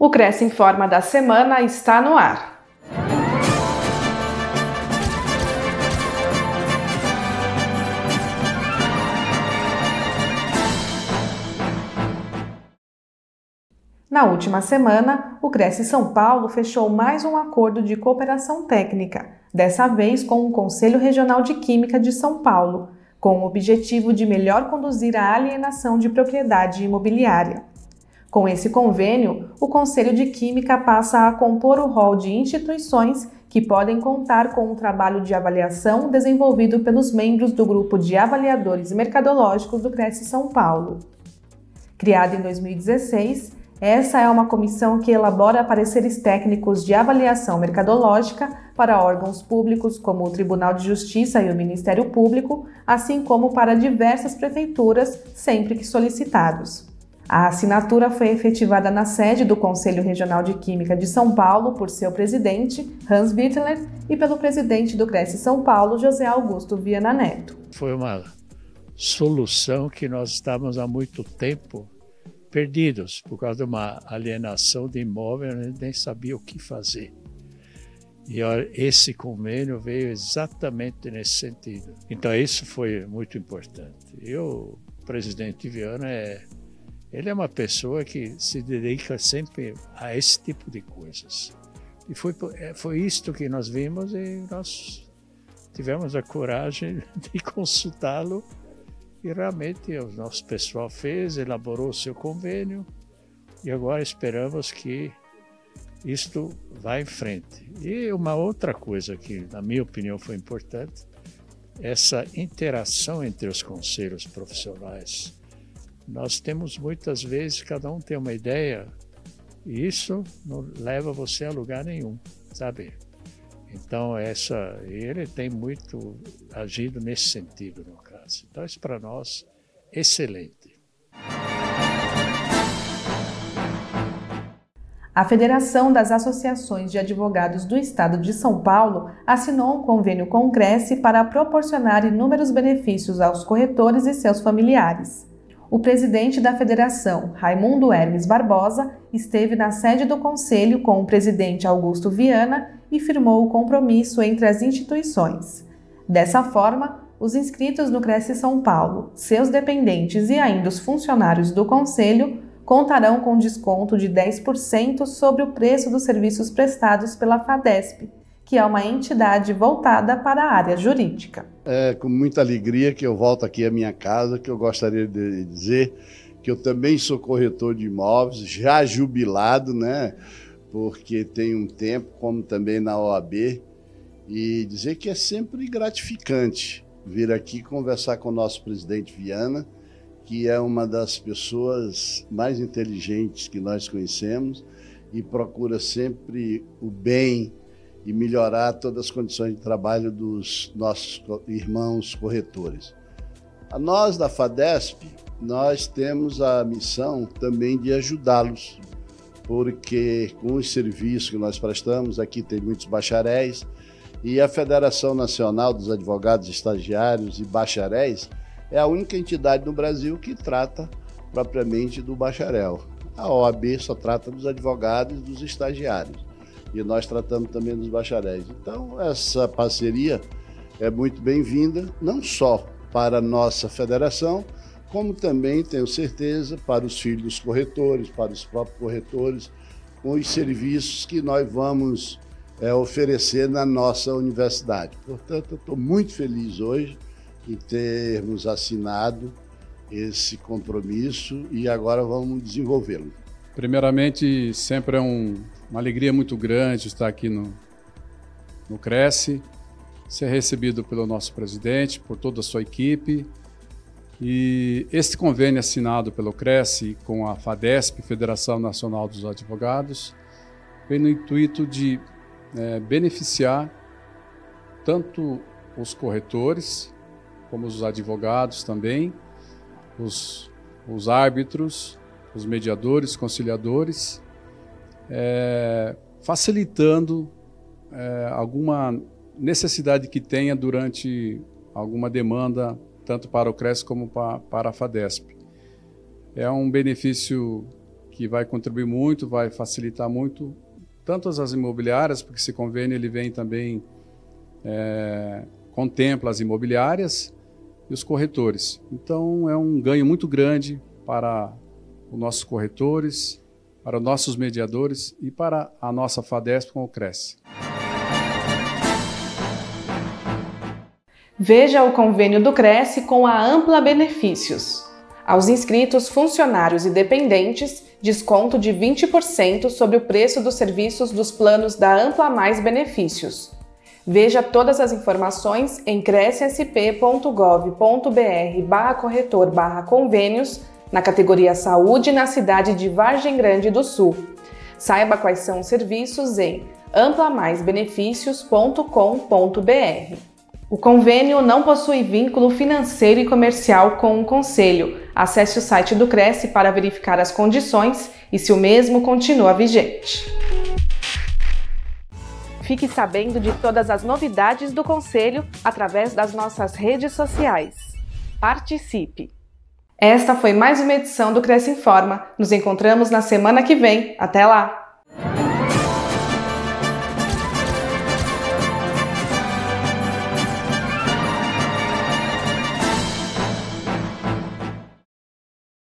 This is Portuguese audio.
O Cresce Informa da semana está no ar. Na última semana, o Cresce São Paulo fechou mais um acordo de cooperação técnica, dessa vez com o Conselho Regional de Química de São Paulo, com o objetivo de melhor conduzir a alienação de propriedade imobiliária. Com esse convênio, o Conselho de Química passa a compor o rol de instituições que podem contar com um trabalho de avaliação desenvolvido pelos membros do Grupo de Avaliadores Mercadológicos do Cresce São Paulo. Criado em 2016, essa é uma comissão que elabora pareceres técnicos de avaliação mercadológica para órgãos públicos como o Tribunal de Justiça e o Ministério Público, assim como para diversas prefeituras, sempre que solicitados. A assinatura foi efetivada na sede do Conselho Regional de Química de São Paulo por seu presidente, Hans Wittler, e pelo presidente do Cresce São Paulo, José Augusto Viana Neto. Foi uma solução que nós estávamos há muito tempo perdidos por causa de uma alienação de imóvel, a gente nem sabia o que fazer. E esse convênio veio exatamente nesse sentido. Então isso foi muito importante. E o presidente Viana é ele é uma pessoa que se dedica sempre a esse tipo de coisas. E foi é, foi isto que nós vimos e nós tivemos a coragem de consultá-lo e realmente o nosso pessoal fez, elaborou o seu convênio e agora esperamos que isto vá em frente. E uma outra coisa que, na minha opinião, foi importante, essa interação entre os conselhos profissionais. Nós temos muitas vezes, cada um tem uma ideia, e isso não leva você a lugar nenhum, sabe? Então, essa, ele tem muito agido nesse sentido, no caso. Então, isso para nós, excelente. A Federação das Associações de Advogados do Estado de São Paulo assinou um convênio com o Cresce para proporcionar inúmeros benefícios aos corretores e seus familiares. O presidente da federação, Raimundo Hermes Barbosa, esteve na sede do conselho com o presidente Augusto Viana e firmou o compromisso entre as instituições. Dessa forma, os inscritos no Cresce São Paulo, seus dependentes e ainda os funcionários do conselho contarão com desconto de 10% sobre o preço dos serviços prestados pela FADESP, que é uma entidade voltada para a área jurídica. É com muita alegria que eu volto aqui à minha casa, que eu gostaria de dizer que eu também sou corretor de imóveis, já jubilado, né? porque tem um tempo, como também na OAB, e dizer que é sempre gratificante vir aqui conversar com o nosso presidente Viana, que é uma das pessoas mais inteligentes que nós conhecemos e procura sempre o bem e melhorar todas as condições de trabalho dos nossos irmãos corretores. A nós da FADESP, nós temos a missão também de ajudá-los porque com os serviços que nós prestamos, aqui tem muitos bacharéis, e a Federação Nacional dos Advogados Estagiários e Bacharéis é a única entidade no Brasil que trata propriamente do bacharel. A OAB só trata dos advogados e dos estagiários. E nós tratamos também dos bacharéis. Então, essa parceria é muito bem-vinda, não só para a nossa federação, como também, tenho certeza, para os filhos dos corretores, para os próprios corretores, com os serviços que nós vamos é, oferecer na nossa universidade. Portanto, estou muito feliz hoje em termos assinado esse compromisso e agora vamos desenvolvê-lo. Primeiramente, sempre é um, uma alegria muito grande estar aqui no, no Cresce, ser recebido pelo nosso presidente, por toda a sua equipe, e este convênio assinado pelo Cresce com a FADESP, Federação Nacional dos Advogados, vem no intuito de é, beneficiar tanto os corretores, como os advogados também, os, os árbitros, os mediadores, conciliadores, é, facilitando é, alguma necessidade que tenha durante alguma demanda tanto para o CRES como para a FADESP. É um benefício que vai contribuir muito, vai facilitar muito tanto as imobiliárias, porque esse convênio ele vem também é, contempla as imobiliárias e os corretores. Então é um ganho muito grande para os nossos corretores, para os nossos mediadores e para a nossa FADESP com o Cresce. Veja o convênio do Cresce com a Ampla Benefícios. Aos inscritos, funcionários e dependentes, desconto de 20% sobre o preço dos serviços dos planos da Ampla Mais Benefícios. Veja todas as informações em crescsp.gov.br barra corretor barra convênios na categoria Saúde na cidade de Vargem Grande do Sul. Saiba quais são os serviços em amplamaisbenefícios.com.br. O convênio não possui vínculo financeiro e comercial com o Conselho. Acesse o site do Cresce para verificar as condições e se o mesmo continua vigente. Fique sabendo de todas as novidades do Conselho através das nossas redes sociais. Participe! Esta foi mais uma edição do Cresce Informa. Nos encontramos na semana que vem. Até lá!